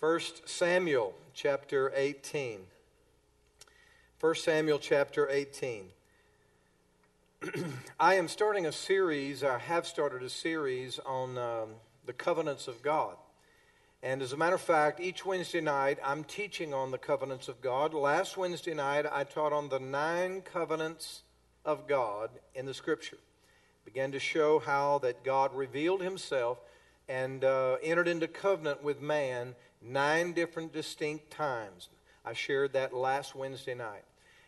1 Samuel chapter 18. 1 Samuel chapter 18. I am starting a series, I have started a series on um, the covenants of God. And as a matter of fact, each Wednesday night I'm teaching on the covenants of God. Last Wednesday night I taught on the nine covenants of God in the Scripture. Began to show how that God revealed Himself and uh, entered into covenant with man nine different distinct times. I shared that last Wednesday night.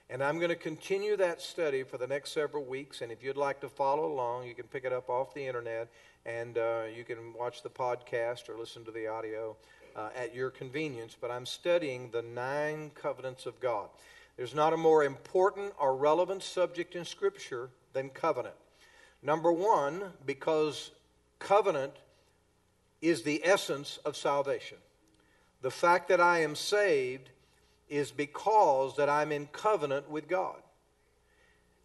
And I'm going to continue that study for the next several weeks. And if you'd like to follow along, you can pick it up off the internet and uh, you can watch the podcast or listen to the audio uh, at your convenience. But I'm studying the nine covenants of God. There's not a more important or relevant subject in Scripture than covenant. Number one, because covenant is the essence of salvation. The fact that I am saved is because that I'm in covenant with God.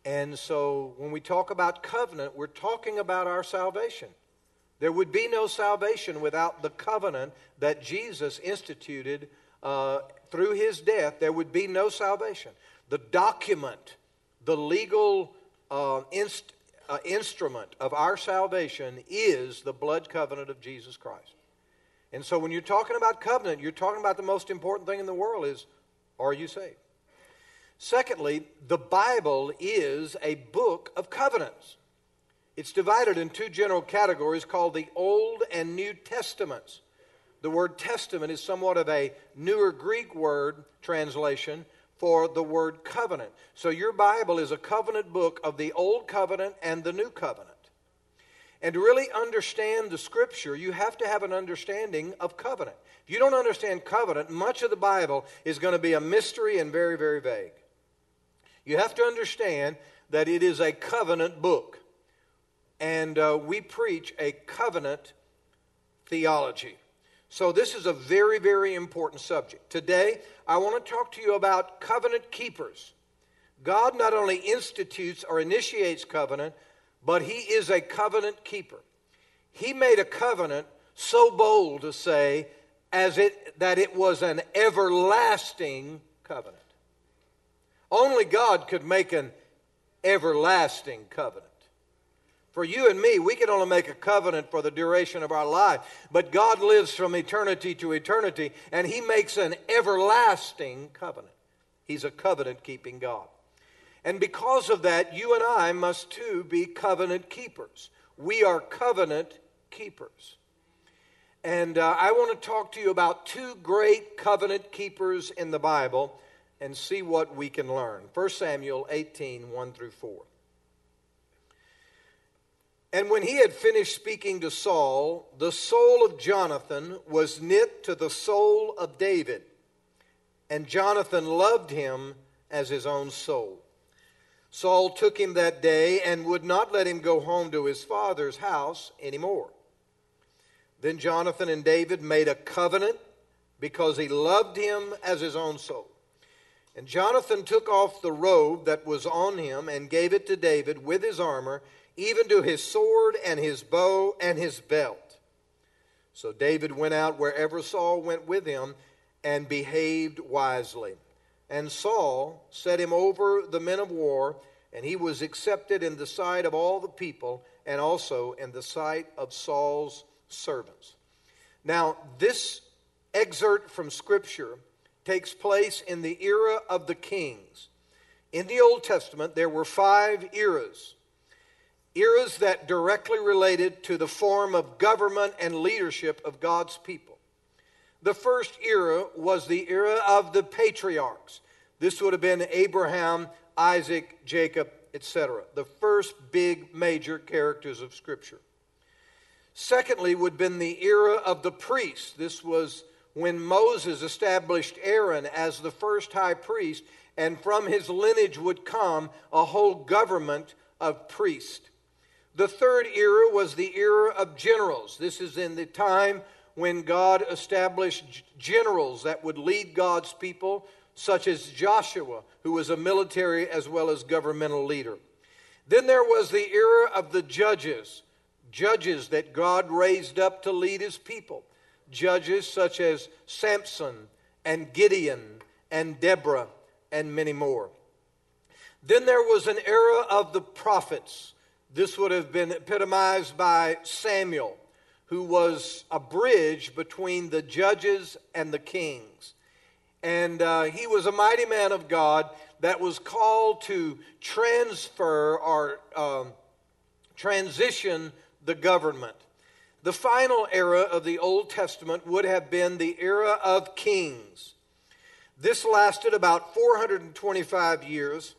And so when we talk about covenant, we're talking about our salvation. There would be no salvation without the covenant that Jesus instituted uh, through his death. There would be no salvation. The document, the legal uh, inst- uh, instrument of our salvation is the blood covenant of Jesus Christ. And so when you're talking about covenant, you're talking about the most important thing in the world is are you saved? Secondly, the Bible is a book of covenants. It's divided in two general categories called the Old and New Testaments. The word testament is somewhat of a newer Greek word translation for the word covenant. So your Bible is a covenant book of the Old Covenant and the New Covenant. And to really understand the Scripture, you have to have an understanding of covenant. If you don't understand covenant, much of the Bible is going to be a mystery and very, very vague. You have to understand that it is a covenant book. And uh, we preach a covenant theology. So, this is a very, very important subject. Today, I want to talk to you about covenant keepers. God not only institutes or initiates covenant, but he is a covenant keeper. He made a covenant so bold to say as it that it was an everlasting covenant. Only God could make an everlasting covenant. For you and me, we can only make a covenant for the duration of our life. But God lives from eternity to eternity, and He makes an everlasting covenant. He's a covenant keeping God. And because of that, you and I must too be covenant keepers. We are covenant keepers. And uh, I want to talk to you about two great covenant keepers in the Bible and see what we can learn. 1 Samuel 18 1 through 4. And when he had finished speaking to Saul, the soul of Jonathan was knit to the soul of David, and Jonathan loved him as his own soul. Saul took him that day and would not let him go home to his father's house anymore. Then Jonathan and David made a covenant because he loved him as his own soul. And Jonathan took off the robe that was on him and gave it to David with his armor, even to his sword and his bow and his belt. So David went out wherever Saul went with him and behaved wisely. And Saul set him over the men of war, and he was accepted in the sight of all the people, and also in the sight of Saul's servants. Now, this excerpt from Scripture takes place in the era of the kings. In the Old Testament, there were five eras eras that directly related to the form of government and leadership of God's people. The first era was the era of the patriarchs. This would have been Abraham, Isaac, Jacob, etc. The first big major characters of Scripture. Secondly, would have been the era of the priests. This was when Moses established Aaron as the first high priest, and from his lineage would come a whole government of priests. The third era was the era of generals. This is in the time when God established generals that would lead God's people, such as Joshua, who was a military as well as governmental leader. Then there was the era of the judges, judges that God raised up to lead his people. judges such as Samson and Gideon and Deborah and many more. Then there was an era of the prophets. This would have been epitomized by Samuel, who was a bridge between the judges and the kings. And uh, he was a mighty man of God that was called to transfer or um, transition the government. The final era of the Old Testament would have been the era of kings. This lasted about 425 years,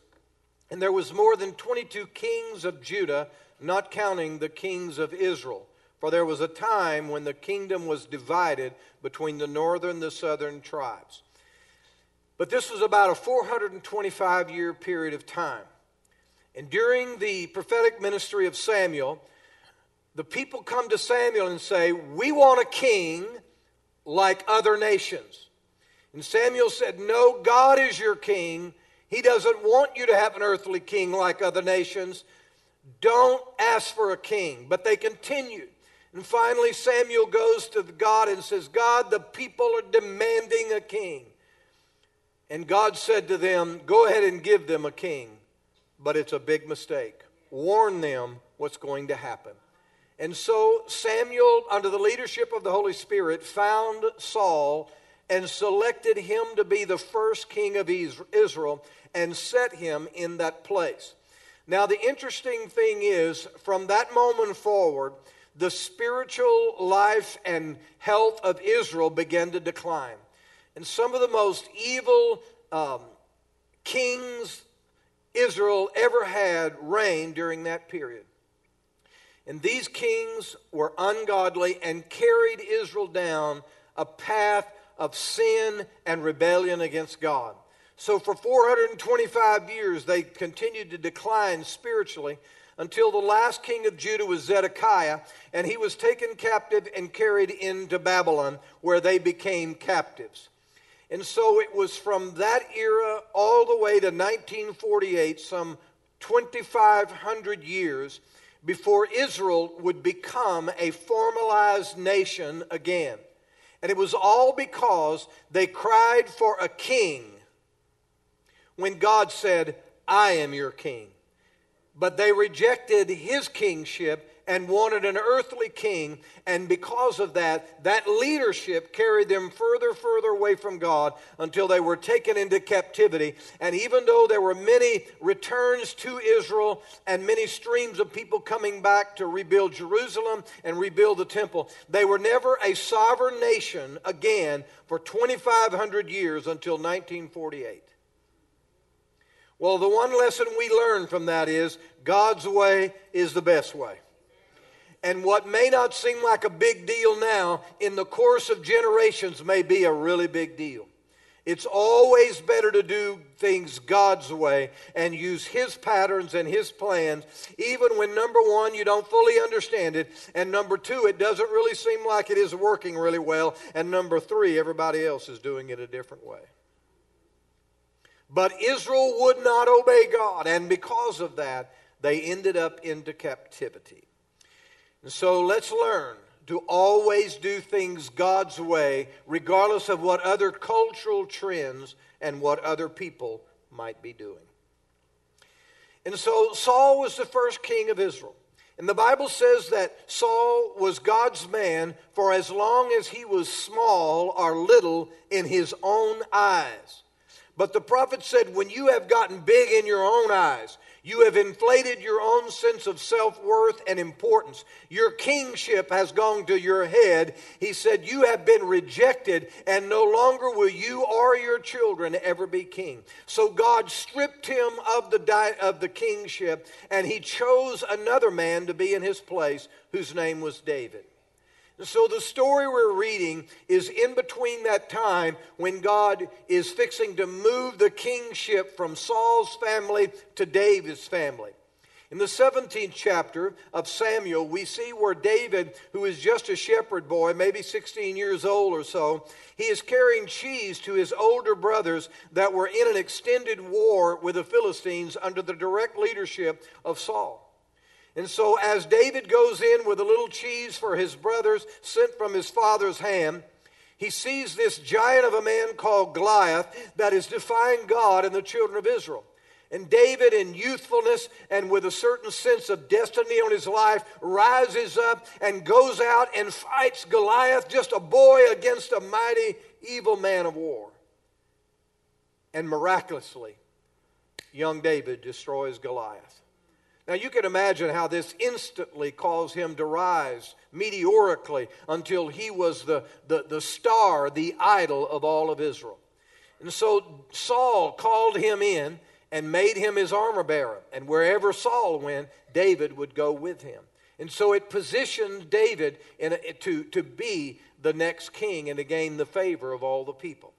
and there was more than 22 kings of Judah, not counting the kings of Israel. For there was a time when the kingdom was divided between the northern and the southern tribes. But this was about a 425 year period of time. And during the prophetic ministry of Samuel, the people come to Samuel and say, We want a king like other nations. And Samuel said, No, God is your king. He doesn't want you to have an earthly king like other nations. Don't ask for a king. But they continued. And finally, Samuel goes to God and says, God, the people are demanding a king. And God said to them, Go ahead and give them a king, but it's a big mistake. Warn them what's going to happen. And so Samuel, under the leadership of the Holy Spirit, found Saul and selected him to be the first king of Israel and set him in that place. Now, the interesting thing is, from that moment forward, the spiritual life and health of Israel began to decline. And some of the most evil um, kings Israel ever had reigned during that period. And these kings were ungodly and carried Israel down a path of sin and rebellion against God. So for 425 years, they continued to decline spiritually until the last king of Judah was Zedekiah, and he was taken captive and carried into Babylon, where they became captives. And so it was from that era all the way to 1948, some 2,500 years, before Israel would become a formalized nation again. And it was all because they cried for a king when God said, I am your king. But they rejected his kingship and wanted an earthly king. And because of that, that leadership carried them further, further away from God until they were taken into captivity. And even though there were many returns to Israel and many streams of people coming back to rebuild Jerusalem and rebuild the temple, they were never a sovereign nation again for 2,500 years until 1948. Well, the one lesson we learn from that is God's way is the best way. And what may not seem like a big deal now, in the course of generations, may be a really big deal. It's always better to do things God's way and use His patterns and His plans, even when number one, you don't fully understand it, and number two, it doesn't really seem like it is working really well, and number three, everybody else is doing it a different way. But Israel would not obey God, and because of that, they ended up into captivity. And so let's learn to always do things God's way, regardless of what other cultural trends and what other people might be doing. And so Saul was the first king of Israel. And the Bible says that Saul was God's man for as long as he was small or little in his own eyes. But the prophet said, when you have gotten big in your own eyes, you have inflated your own sense of self worth and importance. Your kingship has gone to your head. He said, You have been rejected, and no longer will you or your children ever be king. So God stripped him of the, di- of the kingship, and he chose another man to be in his place, whose name was David. So the story we're reading is in between that time when God is fixing to move the kingship from Saul's family to David's family. In the 17th chapter of Samuel, we see where David, who is just a shepherd boy, maybe 16 years old or so, he is carrying cheese to his older brothers that were in an extended war with the Philistines under the direct leadership of Saul. And so, as David goes in with a little cheese for his brothers sent from his father's hand, he sees this giant of a man called Goliath that is defying God and the children of Israel. And David, in youthfulness and with a certain sense of destiny on his life, rises up and goes out and fights Goliath, just a boy against a mighty evil man of war. And miraculously, young David destroys Goliath. Now, you can imagine how this instantly caused him to rise meteorically until he was the, the, the star, the idol of all of Israel. And so Saul called him in and made him his armor bearer. And wherever Saul went, David would go with him. And so it positioned David a, to, to be the next king and to gain the favor of all the people.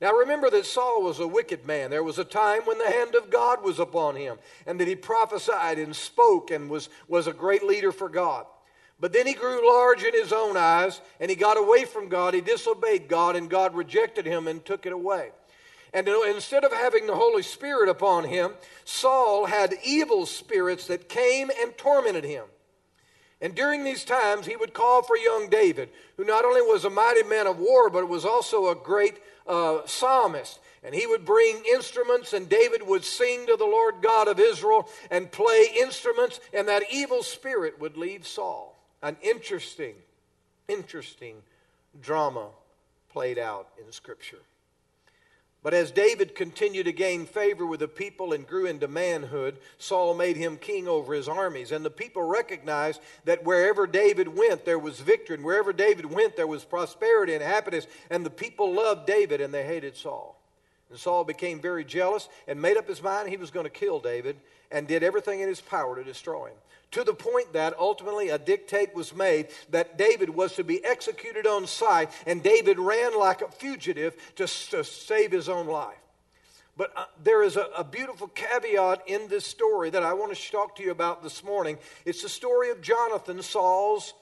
Now remember that Saul was a wicked man. There was a time when the hand of God was upon him and that he prophesied and spoke and was, was a great leader for God. But then he grew large in his own eyes and he got away from God. He disobeyed God and God rejected him and took it away. And instead of having the Holy Spirit upon him, Saul had evil spirits that came and tormented him. And during these times, he would call for young David, who not only was a mighty man of war, but was also a great uh, psalmist. And he would bring instruments, and David would sing to the Lord God of Israel and play instruments, and that evil spirit would leave Saul. An interesting, interesting drama played out in Scripture. But as David continued to gain favor with the people and grew into manhood, Saul made him king over his armies. And the people recognized that wherever David went, there was victory. And wherever David went, there was prosperity and happiness. And the people loved David and they hated Saul. And Saul became very jealous and made up his mind he was going to kill David and did everything in his power to destroy him to the point that ultimately a dictate was made that David was to be executed on sight, and David ran like a fugitive to, to save his own life. But uh, there is a, a, beautiful caveat in this story that I want to talk to you about this morning. It's the story of Jonathan, Saul's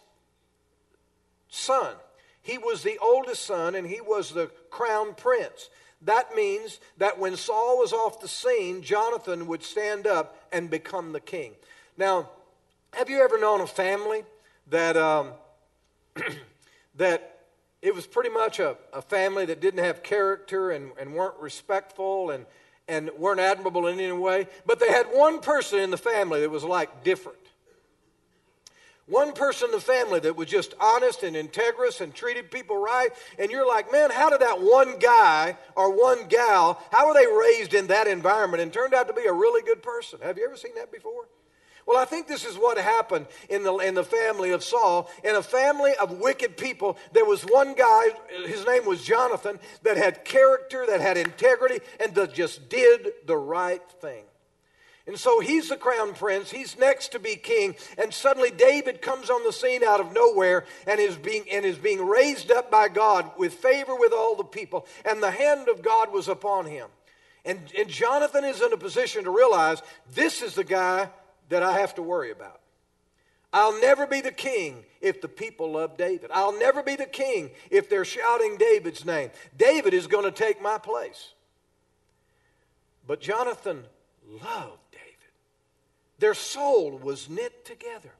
son. He was the oldest son, and he was the crown prince. That means that when Saul was off the scene, Jonathan would stand up and become the king. Now, have you ever known a family that, um, that it was pretty much a, a family that didn't have character and, and weren't respectful and, and weren't admirable in any way, but they had one person in the family that was like different. One person in the family that was just honest and integrous and treated people right. And you're like, man, how did that one guy or one gal, how were they raised in that environment and turned out to be a really good person? Have you ever seen that before? Well, I think this is what happened in the, in the family of Saul. In a family of wicked people, there was one guy, his name was Jonathan, that had character, that had integrity, and that just did the right thing. And so he's the crown prince. He's next to be king. And suddenly David comes on the scene out of nowhere and is being, and is being raised up by God with favor with all the people. And the hand of God was upon him. And, and Jonathan is in a position to realize this is the guy that I have to worry about. I'll never be the king if the people love David. I'll never be the king if they're shouting David's name. David is going to take my place. But Jonathan loved David. Their soul was knit together.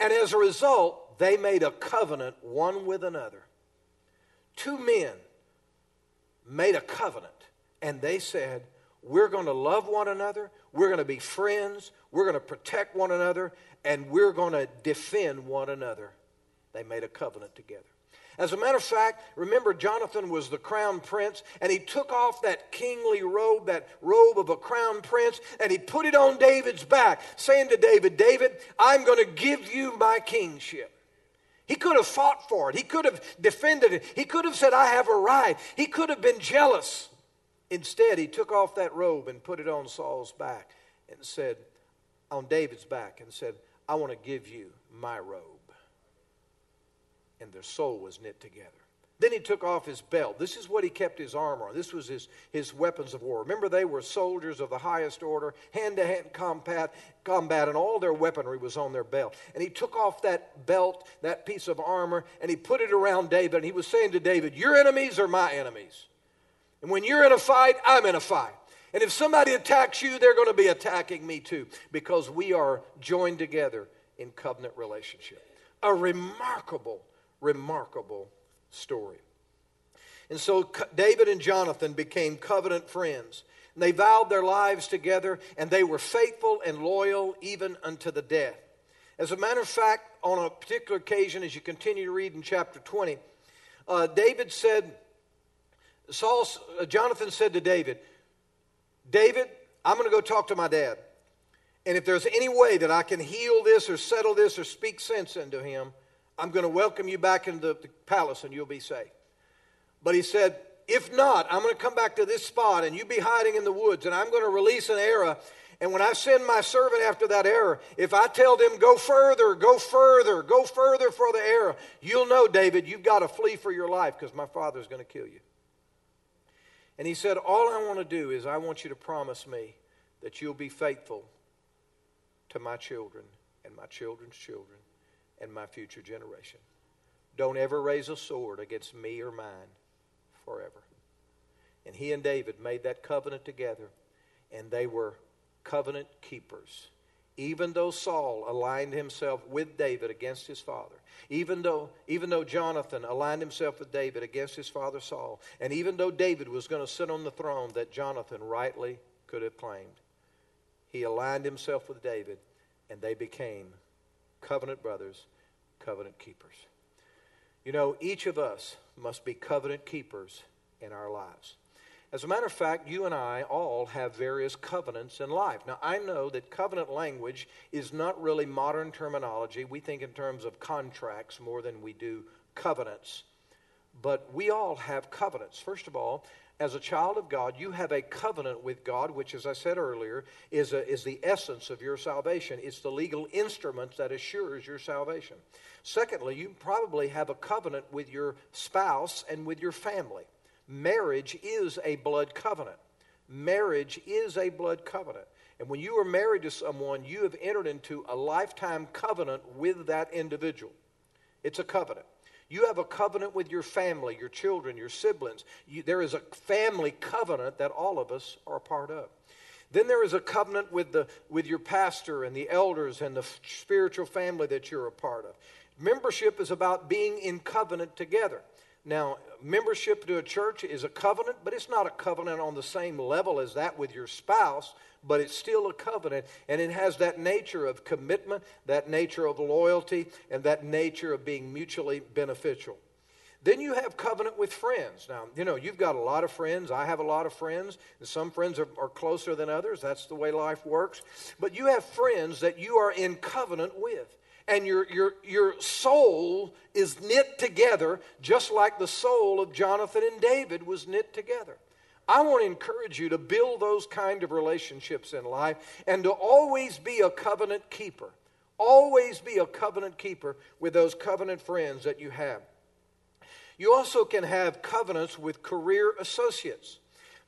And as a result, they made a covenant one with another. Two men made a covenant, and they said, We're going to love one another. We're going to be friends. We're going to protect one another. And we're going to defend one another. They made a covenant together. As a matter of fact, remember Jonathan was the crown prince, and he took off that kingly robe, that robe of a crown prince, and he put it on David's back, saying to David, David, I'm going to give you my kingship. He could have fought for it. He could have defended it. He could have said, I have a right. He could have been jealous. Instead, he took off that robe and put it on Saul's back and said, on David's back, and said, I want to give you my robe. And their soul was knit together. Then he took off his belt. This is what he kept his armor on. This was his, his weapons of war. Remember, they were soldiers of the highest order, hand to hand combat, combat, and all their weaponry was on their belt. And he took off that belt, that piece of armor, and he put it around David. And he was saying to David, Your enemies are my enemies. And when you're in a fight, I'm in a fight. And if somebody attacks you, they're going to be attacking me too because we are joined together in covenant relationship. A remarkable, remarkable story. And so David and Jonathan became covenant friends. And they vowed their lives together, and they were faithful and loyal even unto the death. As a matter of fact, on a particular occasion, as you continue to read in chapter 20, uh, David said, Saul, uh, Jonathan said to David, David, I'm going to go talk to my dad. And if there's any way that I can heal this or settle this or speak sense into him, I'm going to welcome you back into the palace and you'll be safe. But he said, if not, I'm going to come back to this spot and you be hiding in the woods and I'm going to release an arrow. And when I send my servant after that arrow, if I tell them, go further, go further, go further for the arrow, you'll know, David, you've got to flee for your life because my father's going to kill you. And he said, All I want to do is I want you to promise me that you'll be faithful to my children and my children's children and my future generation. Don't ever raise a sword against me or mine forever. And he and David made that covenant together, and they were covenant keepers. Even though Saul aligned himself with David against his father, even though, even though Jonathan aligned himself with David against his father Saul, and even though David was going to sit on the throne that Jonathan rightly could have claimed, he aligned himself with David, and they became covenant brothers, covenant keepers. You know, each of us must be covenant keepers in our lives. As a matter of fact, you and I all have various covenants in life. Now, I know that covenant language is not really modern terminology. We think in terms of contracts more than we do covenants. But we all have covenants. First of all, as a child of God, you have a covenant with God, which, as I said earlier, is, a, is the essence of your salvation. It's the legal instrument that assures your salvation. Secondly, you probably have a covenant with your spouse and with your family. Marriage is a blood covenant. Marriage is a blood covenant. And when you are married to someone, you have entered into a lifetime covenant with that individual. It's a covenant. You have a covenant with your family, your children, your siblings. You, there is a family covenant that all of us are a part of. Then there is a covenant with, the, with your pastor and the elders and the spiritual family that you're a part of. Membership is about being in covenant together. Now, membership to a church is a covenant, but it's not a covenant on the same level as that with your spouse, but it's still a covenant, and it has that nature of commitment, that nature of loyalty, and that nature of being mutually beneficial. Then you have covenant with friends. Now, you know, you've got a lot of friends. I have a lot of friends, and some friends are, are closer than others. That's the way life works. But you have friends that you are in covenant with and your, your, your soul is knit together just like the soul of Jonathan and David was knit together. I want to encourage you to build those kind of relationships in life and to always be a covenant keeper. Always be a covenant keeper with those covenant friends that you have. You also can have covenants with career associates.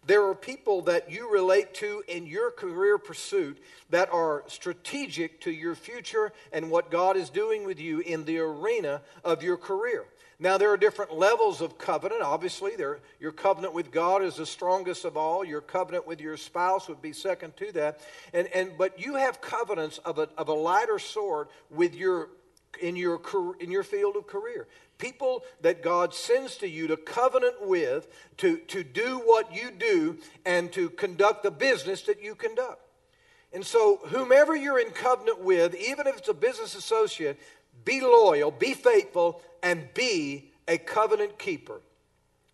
There are people that you relate to in your career pursuit that are strategic to your future and what God is doing with you in the arena of your career. Now, there are different levels of covenant. Obviously, there, your covenant with God is the strongest of all. Your covenant with your spouse would be second to that. And, and, but you have covenants of a, of a lighter sort with your, in, your, in your field of career people that God sends to you to covenant with, to, to do what you do, and to conduct the business that you conduct. And so, whomever you're in covenant with, even if it's a business associate, be loyal, be faithful, and be a covenant keeper.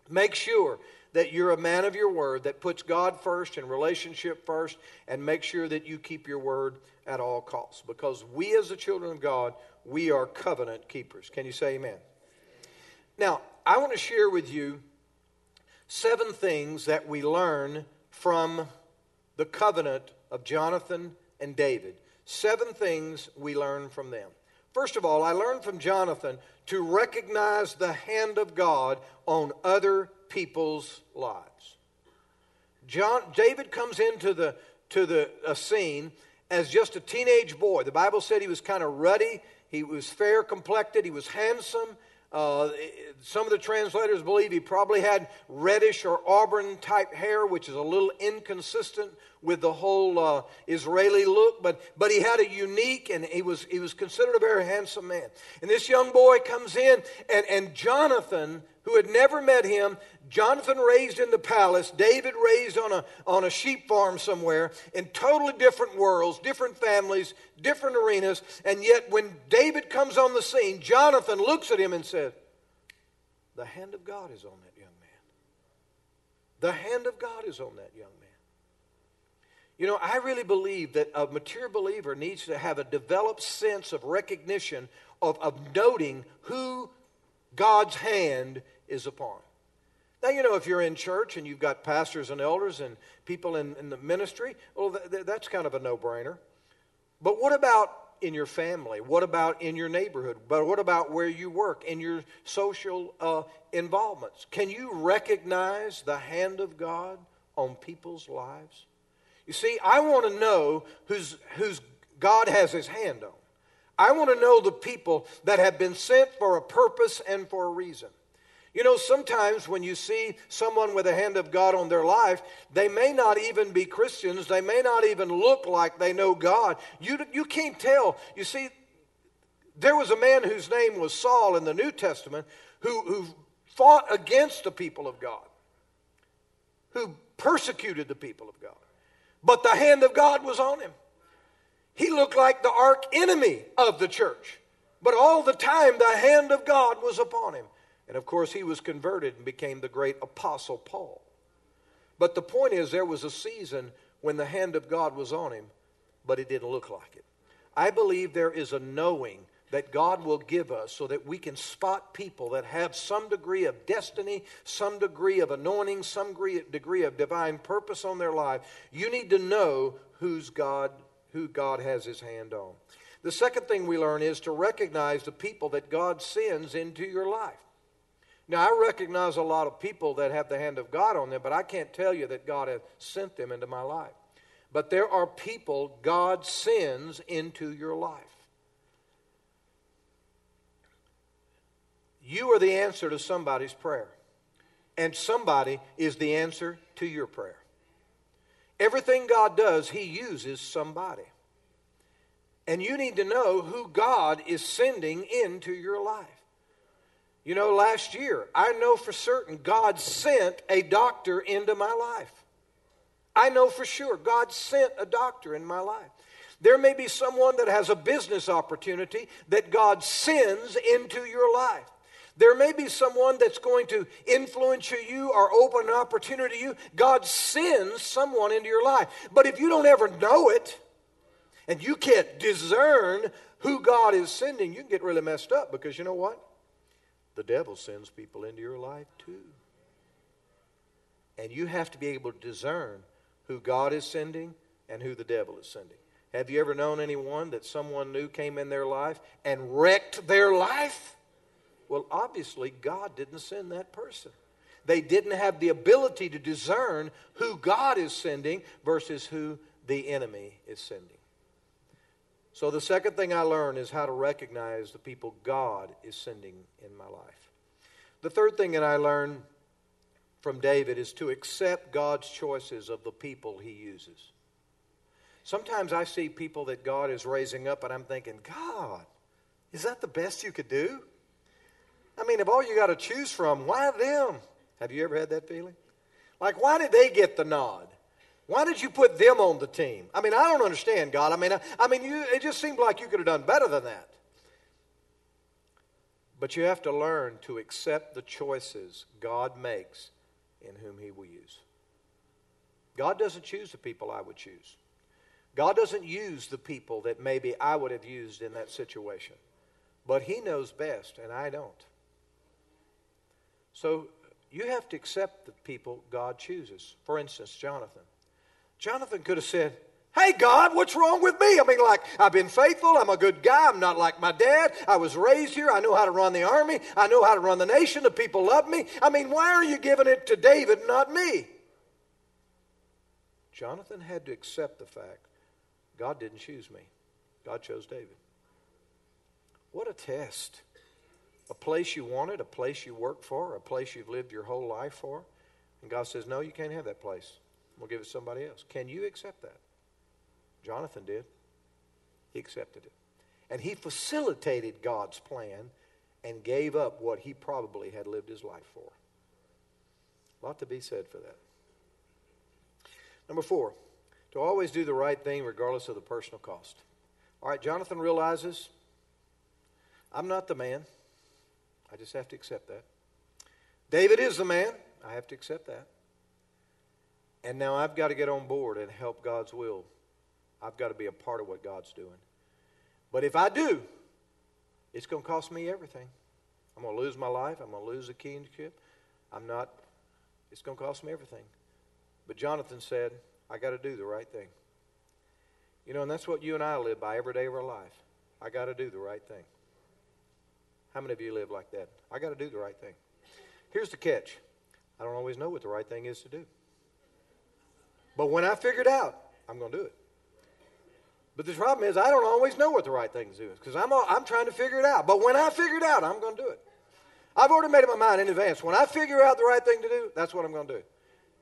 Make sure that you're a man of your word that puts God first and relationship first, and make sure that you keep your word at all costs. Because we, as the children of God, we are covenant keepers. Can you say amen? Now, I want to share with you seven things that we learn from the covenant of Jonathan and David. Seven things we learn from them. First of all, I learned from Jonathan to recognize the hand of God on other people's lives. John, David comes into the, to the a scene as just a teenage boy. The Bible said he was kind of ruddy, he was fair complected, he was handsome, uh, some of the translators believe he probably had reddish or auburn type hair, which is a little inconsistent with the whole uh, Israeli look, but, but he had a unique and he was, he was considered a very handsome man. And this young boy comes in, and, and Jonathan who had never met him. Jonathan raised in the palace, David raised on a, on a sheep farm somewhere, in totally different worlds, different families, different arenas. And yet, when David comes on the scene, Jonathan looks at him and says, The hand of God is on that young man. The hand of God is on that young man. You know, I really believe that a mature believer needs to have a developed sense of recognition, of, of noting who God's hand is upon. Now, you know, if you're in church and you've got pastors and elders and people in, in the ministry, well, th- th- that's kind of a no brainer. But what about in your family? What about in your neighborhood? But what about where you work, in your social uh, involvements? Can you recognize the hand of God on people's lives? You see, I want to know who's, who's God has his hand on. I want to know the people that have been sent for a purpose and for a reason. You know, sometimes when you see someone with the hand of God on their life, they may not even be Christians. They may not even look like they know God. You, you can't tell. You see, there was a man whose name was Saul in the New Testament who, who fought against the people of God, who persecuted the people of God. But the hand of God was on him. He looked like the arch enemy of the church. But all the time, the hand of God was upon him. And of course, he was converted and became the great apostle Paul. But the point is, there was a season when the hand of God was on him, but it didn't look like it. I believe there is a knowing that God will give us so that we can spot people that have some degree of destiny, some degree of anointing, some degree of divine purpose on their life. You need to know who's God, who God has his hand on. The second thing we learn is to recognize the people that God sends into your life. Now, I recognize a lot of people that have the hand of God on them, but I can't tell you that God has sent them into my life. But there are people God sends into your life. You are the answer to somebody's prayer, and somebody is the answer to your prayer. Everything God does, He uses somebody. And you need to know who God is sending into your life. You know, last year, I know for certain God sent a doctor into my life. I know for sure God sent a doctor in my life. There may be someone that has a business opportunity that God sends into your life. There may be someone that's going to influence you or open an opportunity to you. God sends someone into your life. But if you don't ever know it and you can't discern who God is sending, you can get really messed up because you know what? The devil sends people into your life too. And you have to be able to discern who God is sending and who the devil is sending. Have you ever known anyone that someone new came in their life and wrecked their life? Well, obviously, God didn't send that person. They didn't have the ability to discern who God is sending versus who the enemy is sending. So, the second thing I learned is how to recognize the people God is sending in my life. The third thing that I learned from David is to accept God's choices of the people he uses. Sometimes I see people that God is raising up, and I'm thinking, God, is that the best you could do? I mean, if all you got to choose from, why them? Have you ever had that feeling? Like, why did they get the nod? Why did you put them on the team? I mean, I don't understand, God. I mean, I, I mean, you, it just seemed like you could have done better than that. But you have to learn to accept the choices God makes in whom He will use. God doesn't choose the people I would choose. God doesn't use the people that maybe I would have used in that situation. But He knows best, and I don't. So you have to accept the people God chooses. For instance, Jonathan. Jonathan could have said, Hey, God, what's wrong with me? I mean, like, I've been faithful. I'm a good guy. I'm not like my dad. I was raised here. I know how to run the army. I know how to run the nation. The people love me. I mean, why are you giving it to David, not me? Jonathan had to accept the fact God didn't choose me, God chose David. What a test. A place you wanted, a place you worked for, a place you've lived your whole life for. And God says, No, you can't have that place. We'll give it to somebody else. Can you accept that? Jonathan did. He accepted it. And he facilitated God's plan and gave up what he probably had lived his life for. A lot to be said for that. Number four, to always do the right thing regardless of the personal cost. All right, Jonathan realizes I'm not the man. I just have to accept that. David is the man. I have to accept that. And now I've got to get on board and help God's will. I've got to be a part of what God's doing. But if I do, it's going to cost me everything. I'm going to lose my life. I'm going to lose the kingship. I'm not, it's going to cost me everything. But Jonathan said, I got to do the right thing. You know, and that's what you and I live by every day of our life. I got to do the right thing. How many of you live like that? I got to do the right thing. Here's the catch I don't always know what the right thing is to do. But when I figure it out, I'm going to do it. But the problem is, I don't always know what the right thing to do is because I'm, I'm trying to figure it out. But when I figure it out, I'm going to do it. I've already made up my mind in advance. When I figure out the right thing to do, that's what I'm going to do.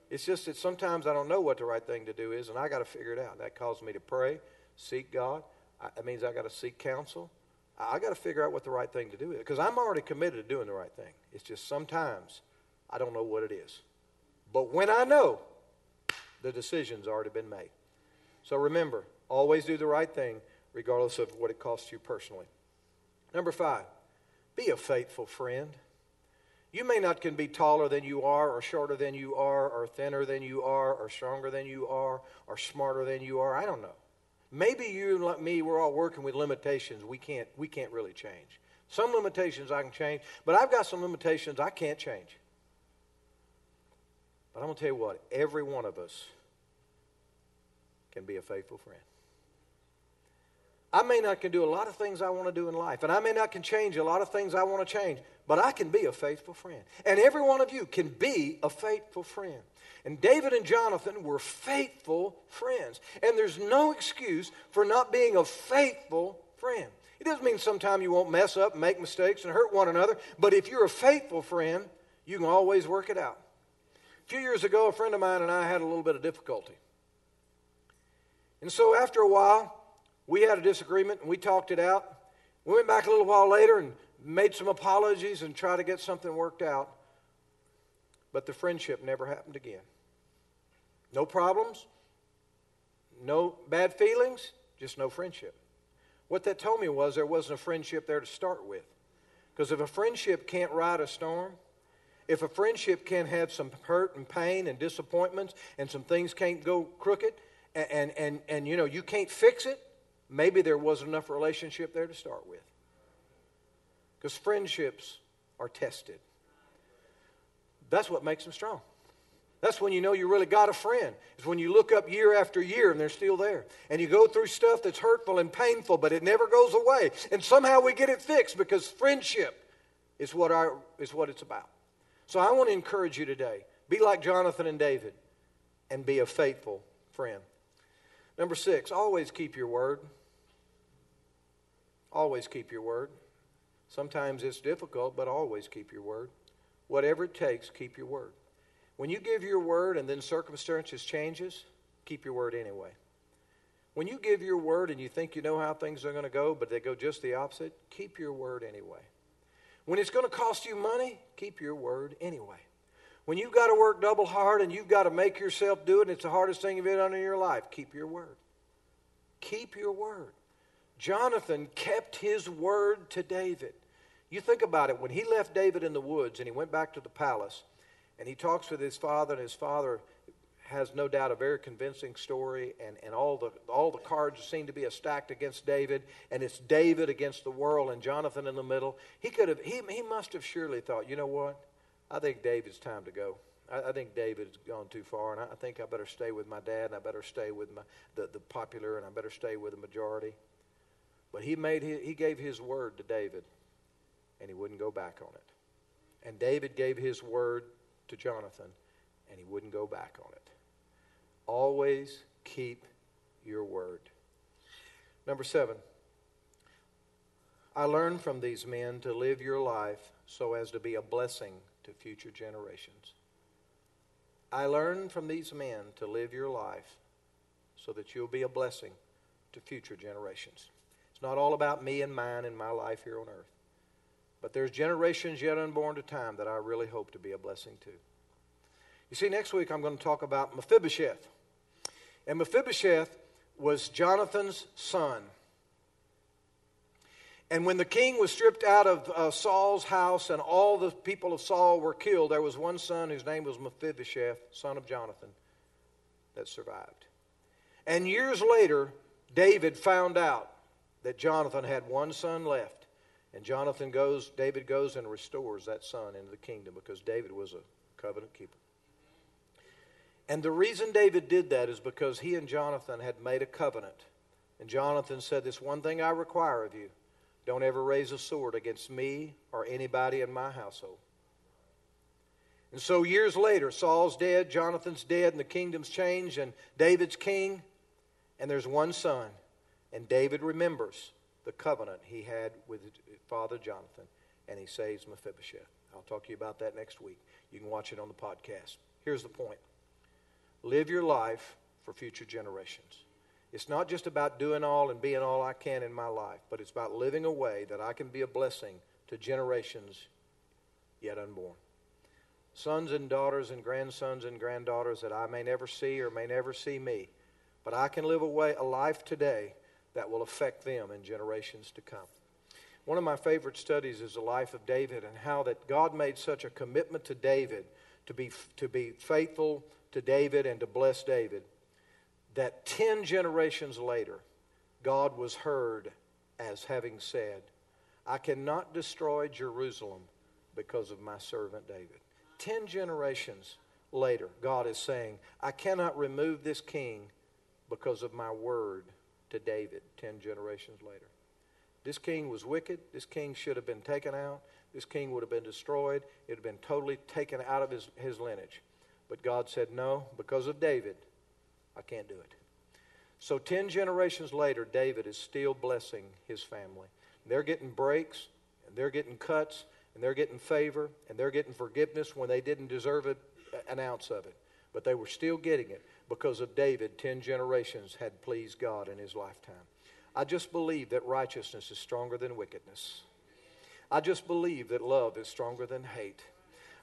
It's just that sometimes I don't know what the right thing to do is, and I got to figure it out. That calls me to pray, seek God. That means I got to seek counsel. I got to figure out what the right thing to do is because I'm already committed to doing the right thing. It's just sometimes I don't know what it is. But when I know, the decision's already been made. So remember, always do the right thing, regardless of what it costs you personally. Number five, be a faithful friend. You may not can be taller than you are, or shorter than you are, or thinner than you are, or stronger than you are, or smarter than you are. I don't know. Maybe you, and like me, we're all working with limitations we can't, we can't really change. Some limitations I can change, but I've got some limitations I can't change. But I'm going to tell you what, every one of us can be a faithful friend. I may not can do a lot of things I want to do in life, and I may not can change a lot of things I want to change, but I can be a faithful friend. And every one of you can be a faithful friend. And David and Jonathan were faithful friends. And there's no excuse for not being a faithful friend. It doesn't mean sometimes you won't mess up make mistakes and hurt one another, but if you're a faithful friend, you can always work it out. Few years ago, a friend of mine and I had a little bit of difficulty. And so after a while, we had a disagreement and we talked it out. We went back a little while later and made some apologies and tried to get something worked out. But the friendship never happened again. No problems, no bad feelings, just no friendship. What that told me was there wasn't a friendship there to start with. Because if a friendship can't ride a storm, if a friendship can't have some hurt and pain and disappointments and some things can't go crooked and, and, and, and you know you can't fix it, maybe there wasn't enough relationship there to start with. Because friendships are tested. That's what makes them strong. That's when you know you really got a friend. Is when you look up year after year and they're still there. And you go through stuff that's hurtful and painful, but it never goes away. And somehow we get it fixed because friendship is what, our, is what it's about. So I want to encourage you today be like Jonathan and David and be a faithful friend. Number six, always keep your word. Always keep your word. Sometimes it's difficult, but always keep your word. Whatever it takes, keep your word. When you give your word and then circumstances changes, keep your word anyway. When you give your word and you think you know how things are going to go, but they go just the opposite, keep your word anyway. When it's going to cost you money, keep your word anyway. When you've got to work double hard and you've got to make yourself do it, and it's the hardest thing you've ever done in your life, keep your word. Keep your word. Jonathan kept his word to David. You think about it. When he left David in the woods and he went back to the palace and he talks with his father, and his father has no doubt a very convincing story, and, and all, the, all the cards seem to be stacked against David, and it's David against the world and Jonathan in the middle. He, could have, he, he must have surely thought, you know what? I think David's time to go. I, I think David's gone too far, and I, I think I better stay with my dad, and I better stay with my, the, the popular, and I better stay with the majority. But he, made he gave his word to David and he wouldn't go back on it. And David gave his word to Jonathan, and he wouldn't go back on it. Always keep your word. Number seven, I learned from these men to live your life so as to be a blessing to future generations. I learned from these men to live your life so that you'll be a blessing to future generations. It's not all about me and mine and my life here on earth. But there's generations yet unborn to time that I really hope to be a blessing to. You see, next week I'm going to talk about Mephibosheth. And Mephibosheth was Jonathan's son. And when the king was stripped out of uh, Saul's house and all the people of Saul were killed, there was one son whose name was Mephibosheth, son of Jonathan, that survived. And years later, David found out that Jonathan had one son left. And Jonathan goes, David goes and restores that son into the kingdom because David was a covenant keeper. And the reason David did that is because he and Jonathan had made a covenant. And Jonathan said, This one thing I require of you don't ever raise a sword against me or anybody in my household. And so years later, Saul's dead, Jonathan's dead, and the kingdom's changed, and David's king, and there's one son. And David remembers the covenant he had with father Jonathan, and he saves Mephibosheth. I'll talk to you about that next week. You can watch it on the podcast. Here's the point live your life for future generations. It's not just about doing all and being all I can in my life, but it's about living a way that I can be a blessing to generations yet unborn. Sons and daughters and grandsons and granddaughters that I may never see or may never see me, but I can live a, way, a life today that will affect them in generations to come. One of my favorite studies is the life of David and how that God made such a commitment to David to be, to be faithful to David and to bless David that 10 generations later, God was heard as having said, I cannot destroy Jerusalem because of my servant David. 10 generations later, God is saying, I cannot remove this king because of my word to David 10 generations later. This king was wicked. This king should have been taken out. This king would have been destroyed. It have been totally taken out of his, his lineage. But God said, No, because of David, I can't do it. So 10 generations later, David is still blessing his family. They're getting breaks, and they're getting cuts, and they're getting favor, and they're getting forgiveness when they didn't deserve it, an ounce of it. But they were still getting it because of David. 10 generations had pleased God in his lifetime. I just believe that righteousness is stronger than wickedness. I just believe that love is stronger than hate.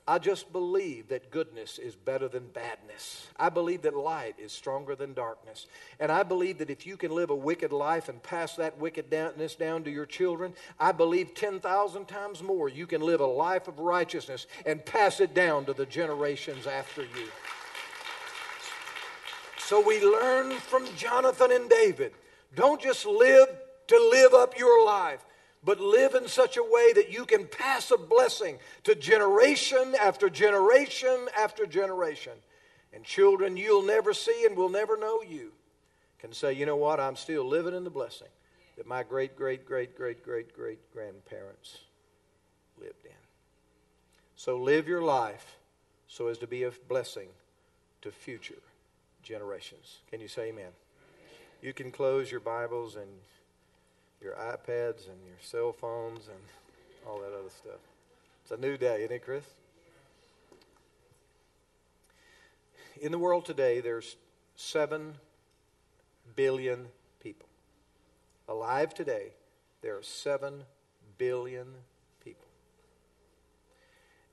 I just believe that goodness is better than badness. I believe that light is stronger than darkness. And I believe that if you can live a wicked life and pass that wickedness down to your children, I believe 10,000 times more you can live a life of righteousness and pass it down to the generations after you. So we learn from Jonathan and David. Don't just live to live up your life but live in such a way that you can pass a blessing to generation after generation after generation. And children you'll never see and will never know you can say, you know what, I'm still living in the blessing that my great, great, great, great, great, great grandparents lived in. So live your life so as to be a blessing to future generations. Can you say amen? You can close your Bibles and your iPads and your cell phones and all that other stuff. It's a new day, isn't it, Chris? In the world today, there's 7 billion people. Alive today, there are 7 billion people.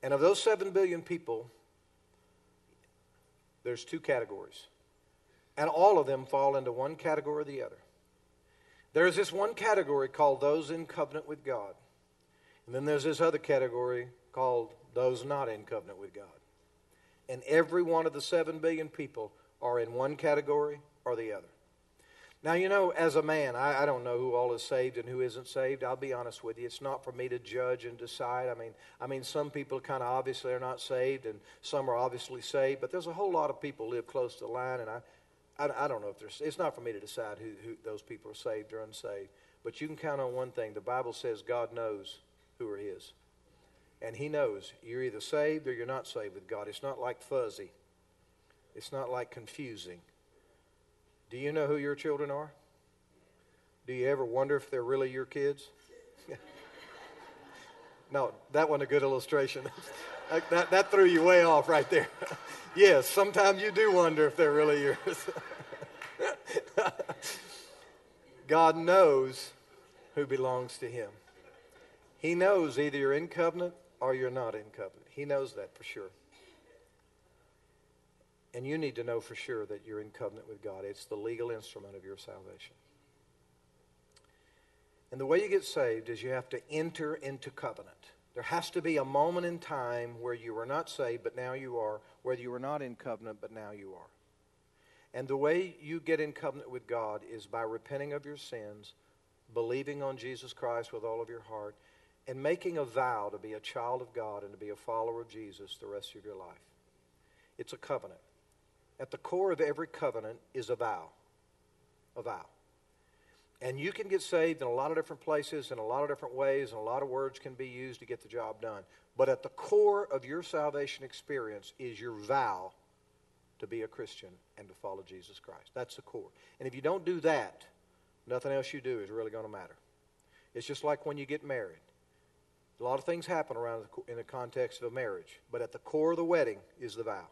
And of those 7 billion people, there's two categories. And all of them fall into one category or the other. There's this one category called those in covenant with God. And then there's this other category called those not in covenant with God. And every one of the 7 billion people are in one category or the other. Now, you know, as a man, I, I, don't know who all is saved and who isn't saved. I'll be honest with you. It's not for me to judge and decide. I mean, I mean, some people kind of obviously are not saved, and some are obviously saved. But there's a whole lot of people live close to the line, and I, I, I don't know if there's, it's not for me to decide who, who those people are saved or unsaved. But you can count on one thing the Bible says God knows who are His. And He knows you're either saved or you're not saved with God. It's not like fuzzy, it's not like confusing. Do you know who your children are? Do you ever wonder if they're really your kids? no, that wasn't a good illustration. that, that, threw you way off right there. yes, sometimes you do wonder if they're really yours. God knows who belongs to Him. He knows either you're in covenant or you're not in covenant. He knows that for sure. And you need to know for sure that you're in covenant with God. It's the legal instrument of your salvation. And the way you get saved is you have to enter into covenant. There has to be a moment in time where you were not saved, but now you are, where you were not in covenant, but now you are. And the way you get in covenant with God is by repenting of your sins, believing on Jesus Christ with all of your heart, and making a vow to be a child of God and to be a follower of Jesus the rest of your life. It's a covenant. At the core of every covenant is a vow. A vow. And you can get saved in a lot of different places, in a lot of different ways, and a lot of words can be used to get the job done. But at the core of your salvation experience is your vow to be a Christian and to follow Jesus Christ. That's the core. And if you don't do that, nothing else you do is really going to matter. It's just like when you get married. A lot of things happen around in the context of a marriage, but at the core of the wedding is the vow.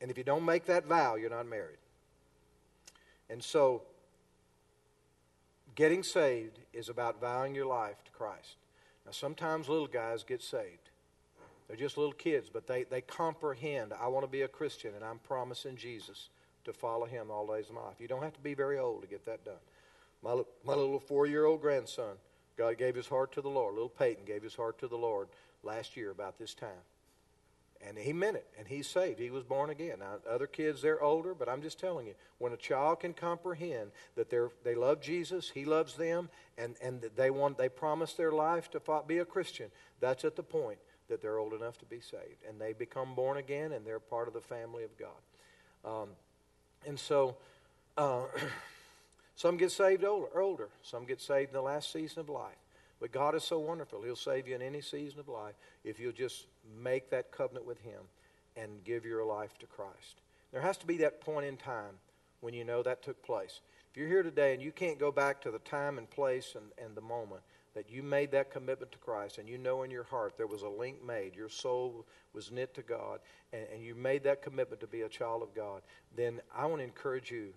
And if you don't make that vow, you're not married. And so, getting saved is about vowing your life to Christ. Now, sometimes little guys get saved. They're just little kids, but they, they comprehend I want to be a Christian, and I'm promising Jesus to follow him all days of my life. You don't have to be very old to get that done. My, my little four year old grandson, God gave his heart to the Lord. Little Peyton gave his heart to the Lord last year about this time. And he meant it, and he's saved. He was born again. Now, other kids, they're older, but I'm just telling you, when a child can comprehend that they're, they love Jesus, he loves them, and, and they, want, they promise their life to be a Christian, that's at the point that they're old enough to be saved. And they become born again, and they're part of the family of God. Um, and so, uh, some get saved older, older, some get saved in the last season of life. But God is so wonderful. He'll save you in any season of life if you'll just make that covenant with Him and give your life to Christ. There has to be that point in time when you know that took place. If you're here today and you can't go back to the time and place and, and the moment that you made that commitment to Christ and you know in your heart there was a link made, your soul was knit to God, and, and you made that commitment to be a child of God, then I want to encourage you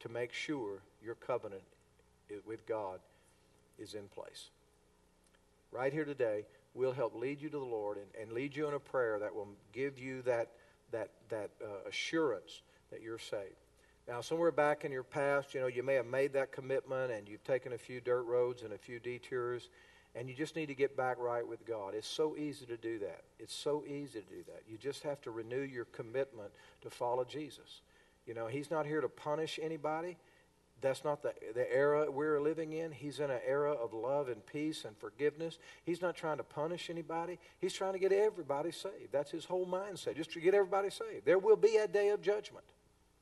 to make sure your covenant with God is in place right here today, we'll help lead you to the Lord and, and lead you in a prayer that will give you that, that, that uh, assurance that you're saved. Now, somewhere back in your past, you know, you may have made that commitment and you've taken a few dirt roads and a few detours, and you just need to get back right with God. It's so easy to do that. It's so easy to do that. You just have to renew your commitment to follow Jesus. You know, He's not here to punish anybody. That's not the, the era we're living in. He's in an era of love and peace and forgiveness. He's not trying to punish anybody. He's trying to get everybody saved. That's his whole mindset, just to get everybody saved. There will be a day of judgment.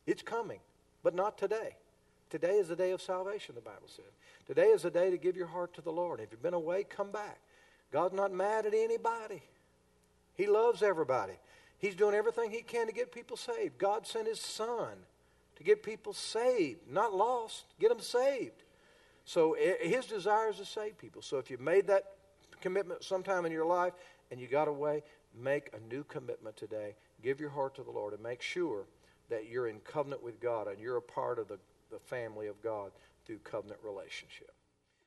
It's coming, but not today. Today is the day of salvation, the Bible said. Today is the day to give your heart to the Lord. If you've been away, come back. God's not mad at anybody. He loves everybody. He's doing everything he can to get people saved. God sent his son to get people saved, not lost, get them saved. So eh, his desire is to save people. So if you've made that commitment sometime in your life and you got away, make a new commitment today. Give your heart to the Lord and make sure that you're in covenant with God and you're a part of the, the family of God through covenant relationship.